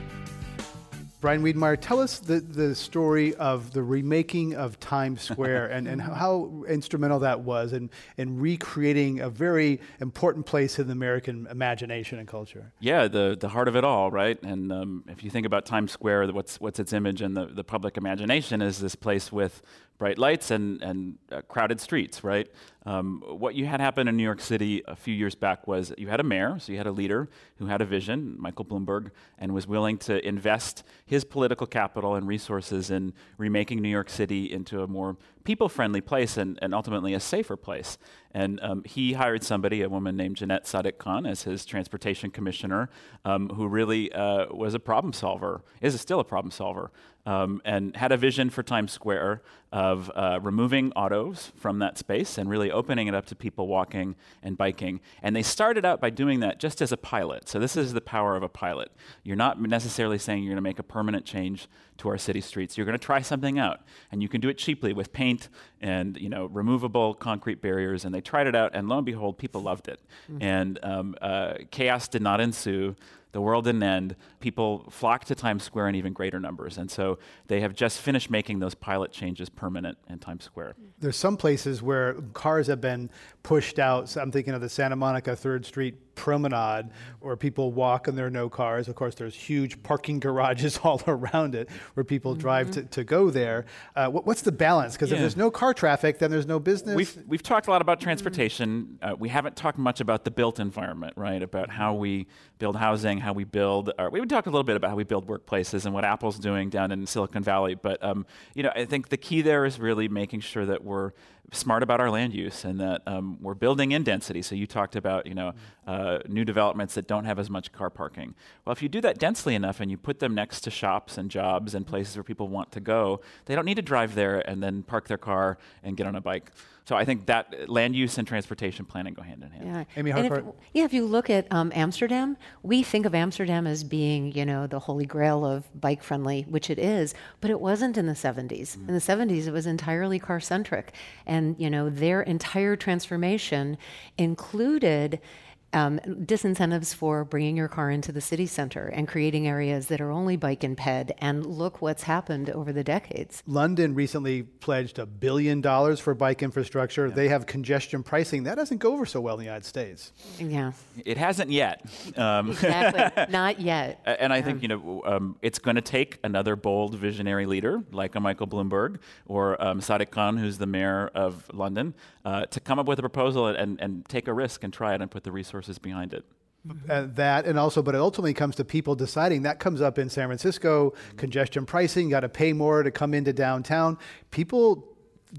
Brian Wiedenmeier, tell us the, the story of the remaking of Times [laughs] Square and, and how instrumental that was in, in recreating a very important place in the American imagination and culture. Yeah, the, the heart of it all, right? And um, if you think about Times Square, what's, what's its image in the, the public imagination is this place with bright lights and, and uh, crowded streets, right? Um, what you had happen in New York City a few years back was you had a mayor, so you had a leader who had a vision, Michael Bloomberg, and was willing to invest his political capital and resources in remaking New York City into a more people friendly place and, and ultimately a safer place. And um, he hired somebody, a woman named Janette Sadik Khan, as his transportation commissioner, um, who really uh, was a problem solver, is still a problem solver, um, and had a vision for Times Square of uh, removing autos from that space and really opening it up to people walking and biking. And they started out by doing that just as a pilot. So this is the power of a pilot. You're not necessarily saying you're going to make a permanent change to our city streets. You're going to try something out, and you can do it cheaply with paint and you know removable concrete barriers. And they tried it out, and lo and behold, people loved it. Mm-hmm. And um, uh, chaos did not ensue the world didn't end. People flocked to Times Square in even greater numbers. And so they have just finished making those pilot changes permanent in Times Square. There's some places where cars have been pushed out. So I'm thinking of the Santa Monica 3rd Street promenade where people walk and there are no cars. Of course, there's huge parking garages [laughs] all around it where people mm-hmm. drive to, to go there. Uh, what, what's the balance? Because yeah. if there's no car traffic, then there's no business. We've, we've talked a lot about transportation. Uh, we haven't talked much about the built environment, right? About how we build housing, how we build. Or we would talk a little bit about how we build workplaces and what Apple's doing down in Silicon Valley. But um, you know, I think the key there is really making sure that we're smart about our land use and that um, we're building in density. So you talked about you know uh, new developments that don't have as much car parking. Well, if you do that densely enough and you put them next to shops and jobs and places where people want to go, they don't need to drive there and then park their car and get on a bike. So I think that land use and transportation planning go hand in hand. Yeah. Amy Harcourt. If, yeah, if you look at um, Amsterdam, we think of Amsterdam as being, you know, the holy grail of bike friendly, which it is, but it wasn't in the 70s. Mm. In the 70s, it was entirely car centric. And, you know, their entire transformation included um, disincentives for bringing your car into the city center and creating areas that are only bike and ped. And look what's happened over the decades. London recently pledged a billion dollars for bike infrastructure. Yeah. They have congestion pricing. That doesn't go over so well in the United States. Yeah. It hasn't yet. Um, [laughs] exactly. Not yet. And I think, you know, um, it's going to take another bold visionary leader like a Michael Bloomberg or um, Sadiq Khan, who's the mayor of London, uh, to come up with a proposal and, and take a risk and try it and put the resources resources behind it. Uh, that and also, but it ultimately comes to people deciding. That comes up in San Francisco, congestion pricing. You got to pay more to come into downtown. People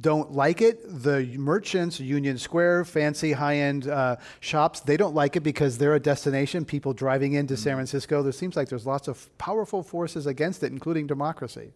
don't like it. The merchants, Union Square, fancy high-end uh, shops, they don't like it because they're a destination. People driving into San mm-hmm. Francisco. There seems like there's lots of powerful forces against it, including democracy.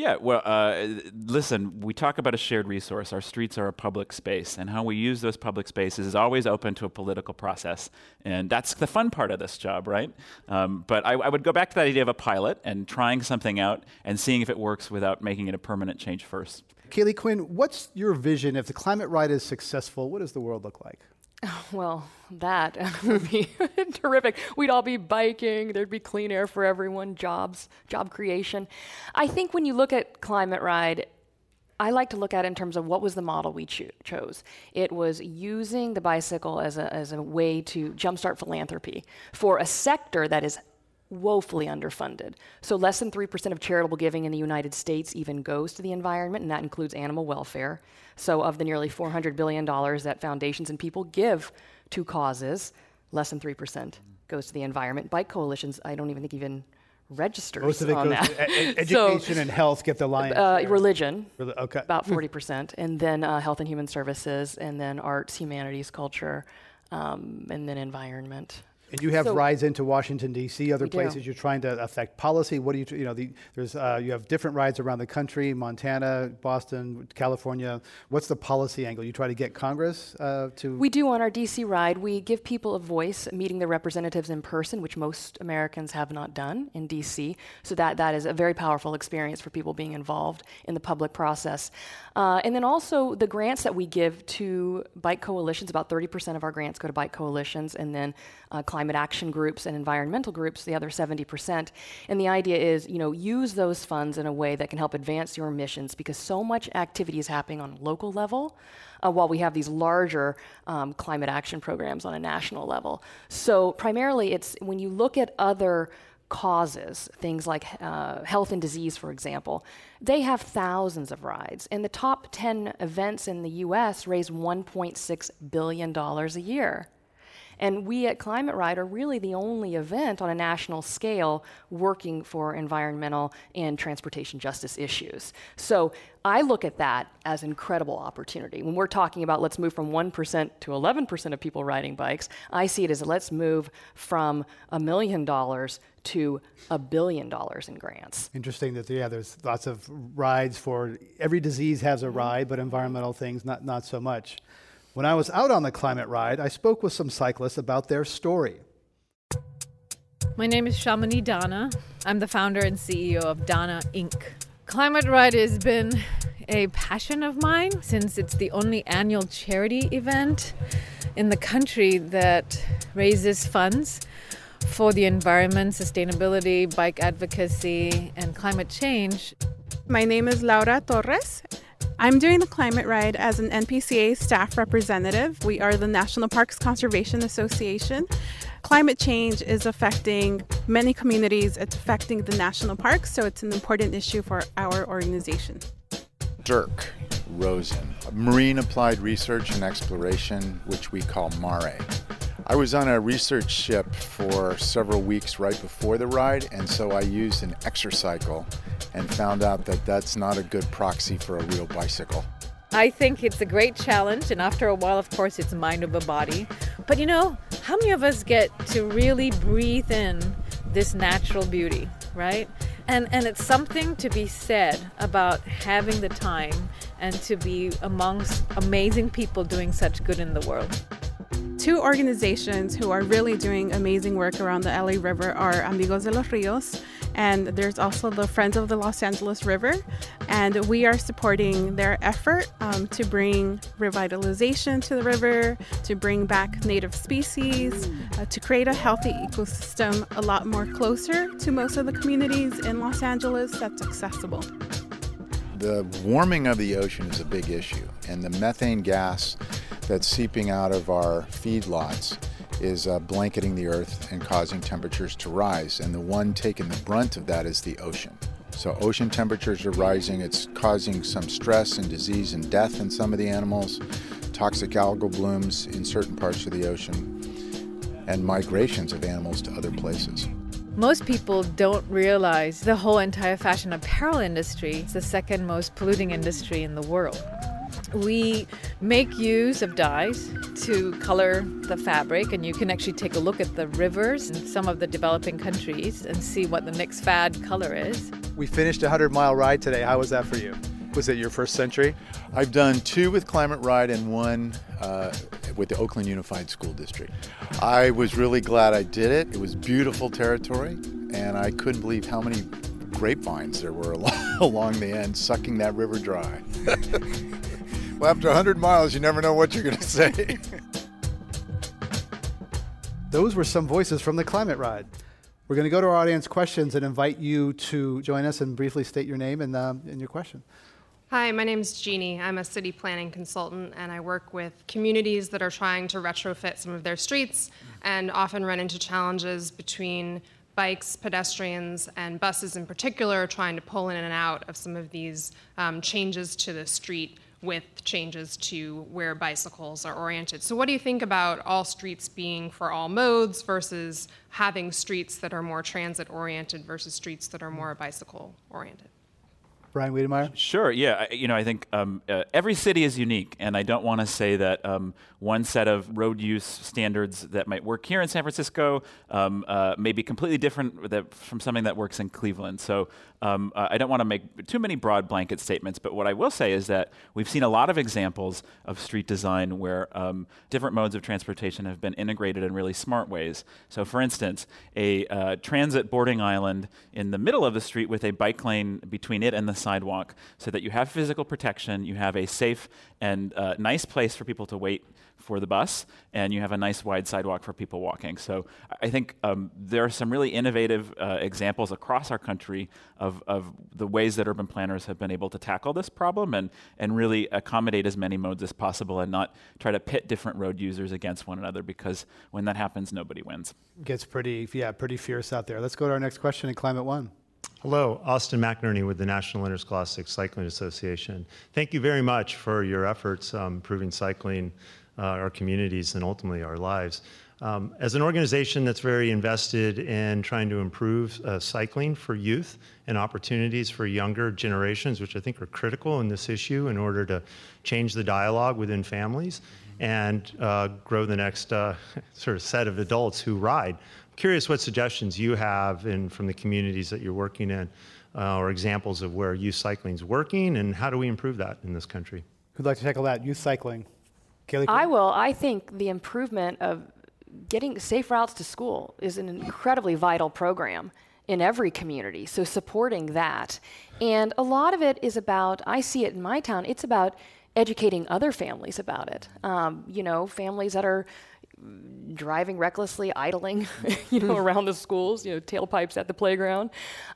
Yeah, well, uh, listen, we talk about a shared resource. Our streets are a public space, and how we use those public spaces is always open to a political process. And that's the fun part of this job, right? Um, but I, I, would go back to that idea of a pilot and trying something out and seeing if it works without making it a permanent change first. Caeli Quinn, what's your vision? If the climate ride is successful, what does the world look like? [laughs] Well, that [laughs] would be [laughs] terrific. We'd all be biking, there'd be clean air for everyone, jobs, job creation. I think when you look at Climate Ride, I like to look at in terms of what was the model we cho- chose. It was using the bicycle as a, as a way to jumpstart philanthropy for a sector that is woefully underfunded. So, less than 3% of charitable giving in the United States even goes to the environment, and that includes animal welfare. So, of the nearly $400 billion that foundations and people give to causes, less than 3% goes to the environment. Bike coalitions, I don't even think even registers Most of it on goes that. to [laughs] education so, and health get the lion's uh, religion, okay. about 40%, and then uh, health and human services, and then arts, humanities, culture, um, and then environment. And you have So- rides into Washington D.C., other places you're trying to affect policy. What do you, you know, the, there's uh, you have different rides around the country: Montana, Boston, California. What's the policy angle? You try to get Congress uh, to. We do on our DC ride. We give people a voice, meeting their representatives in person, which most Americans have not done in DC. So that that is a very powerful experience for people being involved in the public process. Uh, and then also the grants that we give to bike coalitions. About 30% of our grants go to bike coalitions, and then uh, climate action groups and environmental groups, the other 70%. And the idea is, you know, use those funds in a way that can help advance your missions because so much activity is happening on a local level uh, while we have these larger um, climate action programs on a national level. So primarily, it's when you look at other causes, things like uh, health and disease, for example, they have thousands of rides. And the top 10 events in the US raise $1.6 billion a year. And we at Climate Ride are really the only event on a national scale working for environmental and transportation justice issues. So I look at that as incredible opportunity. When we're talking about let's move from 1% to 11% of people riding bikes, I see it as let's move from a million dollars to a billion dollars in grants. Interesting that yeah, there's lots of rides for every disease has a mm-hmm. ride, but environmental things not not so much. When I was out on the climate ride, I spoke with some cyclists about their story. My name is Shamini Dhana. I'm the founder and CEO of Dhana Inc. Climate Ride has been a passion of mine since it's the only annual charity event in the country that raises funds for the environment, sustainability, bike advocacy, and climate change. My name is Laura Torres. I'm doing the climate ride as an NPCA staff representative. We are the National Parks Conservation Association. Climate change is affecting many communities, it's affecting the national parks, so it's an important issue for our organization. Dirk Rosen, Marine Applied Research and Exploration, which we call MARE. I was on a research ship for several weeks right before the ride, and so I used an exercycle and found out that that's not a good proxy for a real bicycle. I think it's a great challenge, and after a while, of course, it's mind over body. But you know, how many of us get to really breathe in this natural beauty, right? And, and it's something to be said about having the time and to be amongst amazing people doing such good in the world. Two organizations who are really doing amazing work around the LA River are Amigos de los Rios, and there's also the Friends of the Los Angeles River. And we are supporting their effort um, to bring revitalization to the river, to bring back native species, uh, to create a healthy ecosystem a lot more closer to most of the communities in Los Angeles that's accessible. The warming of the ocean is a big issue, and the methane gas that's seeping out of our feedlots is uh, blanketing the earth and causing temperatures to rise. And the one taking the brunt of that is the ocean. So, ocean temperatures are rising. It's causing some stress and disease and death in some of the animals, toxic algal blooms in certain parts of the ocean, and migrations of animals to other places. Most people don't realize the whole entire fashion apparel industry is the second most polluting industry in the world. We make use of dyes to color the fabric, and you can actually take a look at the rivers in some of the developing countries and see what the next fad color is. We finished a 100 mile ride today. How was that for you? Was it your first century? I've done two with Climate Ride and one uh, with the Oakland Unified School District. I was really glad I did it. It was beautiful territory, and I couldn't believe how many grapevines there were [laughs] along the end, sucking that river dry. [laughs] well, after 100 miles, you never know what you're going to say. [laughs] Those were some voices from the Climate Ride. We're going to go to our audience questions and invite you to join us and briefly state your name and, um, and your question. Hi, my name is Jeannie. I'm a city planning consultant, and I work with communities that are trying to retrofit some of their streets and often run into challenges between bikes, pedestrians, and buses in particular, trying to pull in and out of some of these um, changes to the street with changes to where bicycles are oriented. So, what do you think about all streets being for all modes versus having streets that are more transit oriented versus streets that are more bicycle oriented? Brian Wiedenmeier? Sure, yeah. I, you know, I think um, uh, every city is unique, and I don't want to say that um, one set of road use standards that might work here in San Francisco um, uh, may be completely different that, from something that works in Cleveland. So um, uh, I don't want to make too many broad blanket statements, but what I will say is that we've seen a lot of examples of street design where um, different modes of transportation have been integrated in really smart ways. So, for instance, a uh, transit boarding island in the middle of the street with a bike lane between it and the sidewalk so that you have physical protection, you have a safe and uh, nice place for people to wait for the bus, and you have a nice wide sidewalk for people walking. So I think um, there are some really innovative uh, examples across our country of, of the ways that urban planners have been able to tackle this problem and, and really accommodate as many modes as possible and not try to pit different road users against one another because when that happens, nobody wins. Gets pretty, yeah, pretty fierce out there. Let's go to our next question in Climate One. Hello, Austin McInerney with the National Interscholastic Cycling Association. Thank you very much for your efforts um, improving cycling, uh, our communities, and ultimately our lives. Um, as an organization that's very invested in trying to improve uh, cycling for youth and opportunities for younger generations, which I think are critical in this issue in order to change the dialogue within families and uh, grow the next uh, [laughs] sort of set of adults who ride curious what suggestions you have in, from the communities that you're working in uh, or examples of where youth cycling is working and how do we improve that in this country? Who'd like to tackle that? Youth cycling. Caeli? I will. I think the improvement of getting safe routes to school is an incredibly vital program in every community. So supporting that. And a lot of it is about, I see it in my town, it's about educating other families about it. Um, you know, families that are driving recklessly, idling, [laughs] you know, [laughs] around the schools, you know, tailpipes at the playground.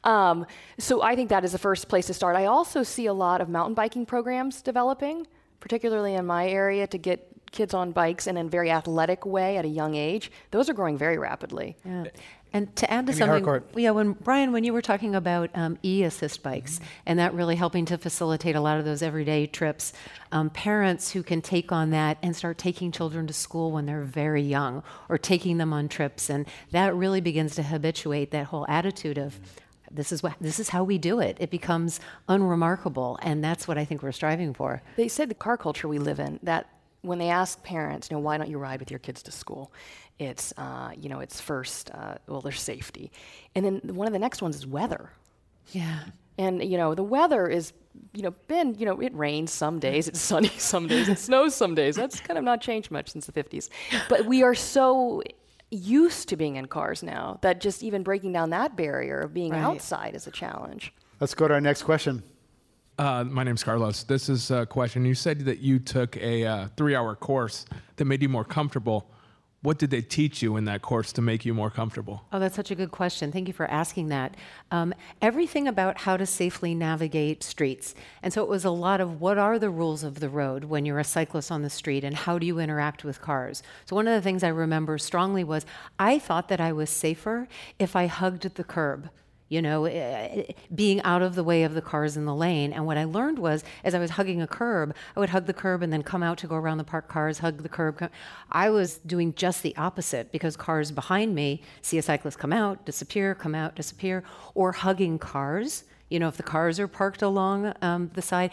Um, so I think that is the first place to start. I also see a lot of mountain biking programs developing, particularly in my area, to get kids on bikes in a very athletic way at a young age. Those are growing very rapidly. Yeah. And to add to Amy something, Harcourt. yeah, when Brian, when you were talking about um, e-assist bikes Mm-hmm. and that really helping to facilitate a lot of those everyday trips, um, parents who can take on that and start taking children to school when they're very young, or taking them on trips, and that really begins to habituate that whole attitude of. This is what this is how we do it. It becomes unremarkable, and that's what I think we're striving for. They say the car culture we live in that when they ask parents, you know, why don't you ride with your kids to school? It's, uh, you know, it's first, uh, well, there's safety. And then one of the next ones is weather. Yeah. And, you know, the weather is, you know, been, you know, it rains some days, it's sunny [laughs] some days, it snows some days. That's kind of not changed much since the 50s. But we are so used to being in cars now that just even breaking down that barrier of being Right. outside is a challenge. Let's go to our next question. Uh, my name's Carlos. This is a question. You said that you took a uh, three hour course that made you more comfortable. What did they teach you in that course to make you more comfortable? Oh, that's such a good question. Thank you for asking that. Um, everything about how to safely navigate streets. And so it was a lot of what are the rules of the road when you're a cyclist on the street and how do you interact with cars. So one of the things I remember strongly was I thought that I was safer if I hugged the curb. You know, eh, being out of the way of the cars in the lane. And what I learned was, as I was hugging a curb, I would hug the curb and then come out to go around the parked cars, hug the curb. I was doing just the opposite because cars behind me see a cyclist come out, disappear, come out, disappear, or hugging cars You know, if the cars are parked along um, the side,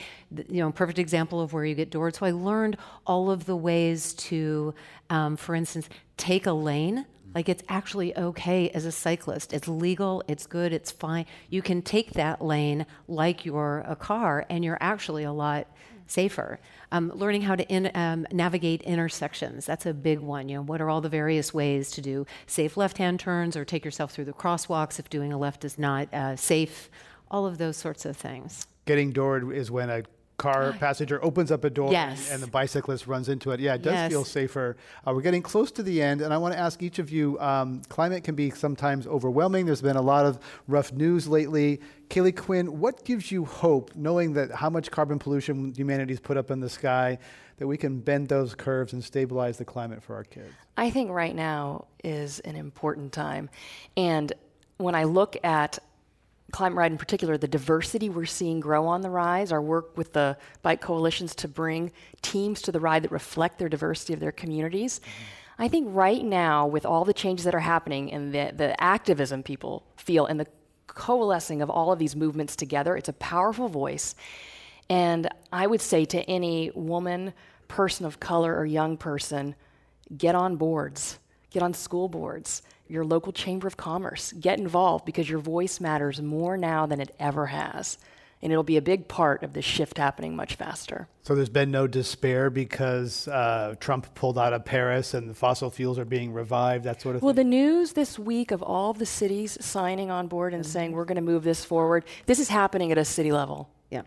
you know, perfect example of where you get doored. So I learned all of the ways to, um, for instance, take a lane. Like it's actually okay as a cyclist. It's legal, it's good, it's fine. You can take that lane like you're a car, and you're actually a lot safer. Um, learning how to in, um, navigate intersections, that's a big one. You know, what are all the various ways to do safe left-hand turns or take yourself through the crosswalks if doing a left is not uh, safe, all of those sorts of things. Getting doored is when a car passenger opens up a door Yes. and, and the bicyclist runs into it. Yeah, it does Yes. feel safer. Uh, we're getting close to the end, and I want to ask each of you um, climate can be sometimes overwhelming. There's been a lot of rough news lately. Caeli Quinn, what gives you hope knowing that how much carbon pollution humanity's put up in the sky, that we can bend those curves and stabilize the climate for our kids? I think right now is an important time. And when I look at Climate Ride in particular, the diversity we're seeing grow on the rise, our work with the bike coalitions to bring teams to the ride that reflect their diversity of their communities. Mm-hmm. I think right now, with all the changes that are happening and the, the activism people feel and the coalescing of all of these movements together, it's a powerful voice. And I would say to any woman, person of color, or young person, get on boards, get on school boards, your local chamber of commerce, get involved because your voice matters more now than it ever has. And it'll be a big part of this shift happening much faster. So there's been no despair because uh, Trump pulled out of Paris and the fossil fuels are being revived, that sort of Well, thing. the news this week of all of the cities signing on board and saying we're going to move this forward, this is happening at a city level. Yeah.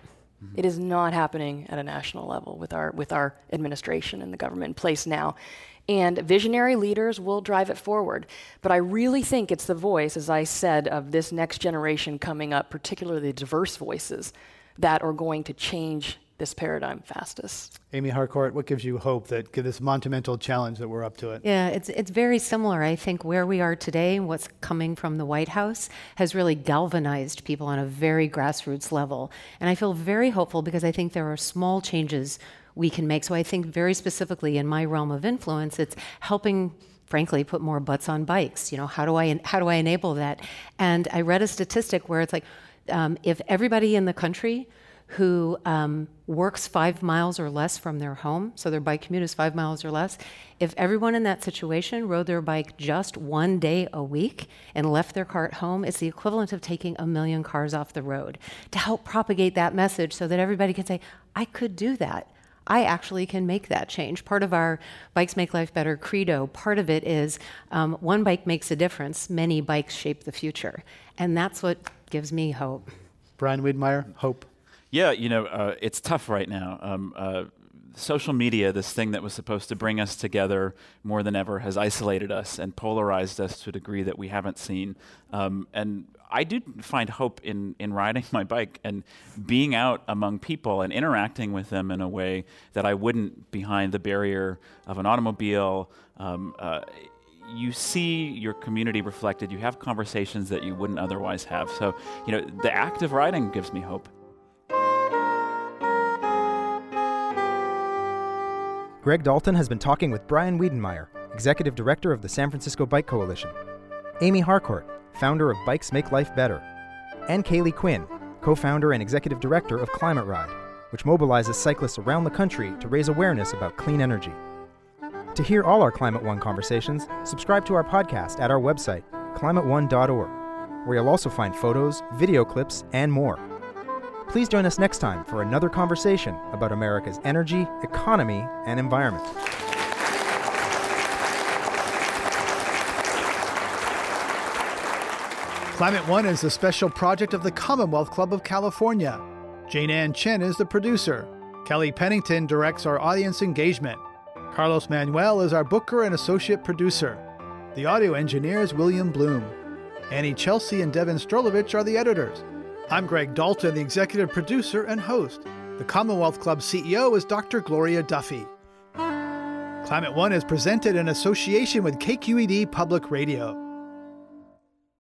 It is not happening at a national level with our with our administration and the government in place now. And visionary leaders will drive it forward. But I really think it's the voice, as I said, of this next generation coming up, particularly diverse voices, that are going to change this paradigm fastest. Amy Harcourt, what gives you hope that give this monumental challenge that we're up to it? Yeah, it's it's very similar. I think where we are today and what's coming from the White House has really galvanized people on a very grassroots level. And I feel very hopeful because I think there are small changes we can make. So I think very specifically in my realm of influence, it's helping frankly put more butts on bikes you know how do i how do i enable that and i read a statistic where it's like um, if everybody in the country who um, works five miles or less from their home, so their bike commute is five miles or less, if everyone in that situation rode their bike just one day a week and left their car at home, it's the equivalent of taking a million cars off the road to help propagate that message so that everybody can say, I could do that. I actually can make that change. Part of our Bikes Make Life Better credo, part of it is um, one bike makes a difference, many bikes shape the future. And that's what gives me hope. Brian Wiedenmeier, hope. Yeah, you know, uh, it's tough right now. Um, uh, social media, this thing that was supposed to bring us together more than ever, has isolated us and polarized us to a degree that we haven't seen. Um, and I do find hope in, in riding [laughs] my bike and being out among people and interacting with them in a way that I wouldn't behind the barrier of an automobile. Um, uh, you see your community reflected. You have conversations that you wouldn't otherwise have. So, you know, the act of riding gives me hope. Greg Dalton has been talking with Brian Wiedenmeier, Executive Director of the San Francisco Bike Coalition, Amy Harcourt, founder of Bikes Make Life Better, and Caeli Quinn, co founder and Executive Director of Climate Ride, which mobilizes cyclists around the country to raise awareness about clean energy. To hear all our Climate One conversations, subscribe to our podcast at our website, climateone.org, where you'll also find photos, video clips, and more. Please join us next time for another conversation about America's energy, economy, and environment. Climate One is a special project of the Commonwealth Club of California. Jane Ann Chen is the producer. Kelly Pennington directs our audience engagement. Carlos Manuel is our booker and associate producer. The audio engineer is William Bloom. Annie Chelsea and Devin Strolovich are the editors. I'm Greg Dalton, the executive producer and host. The Commonwealth Club CEO is Dr. Gloria Duffy. Climate One is presented in association with KQED Public Radio.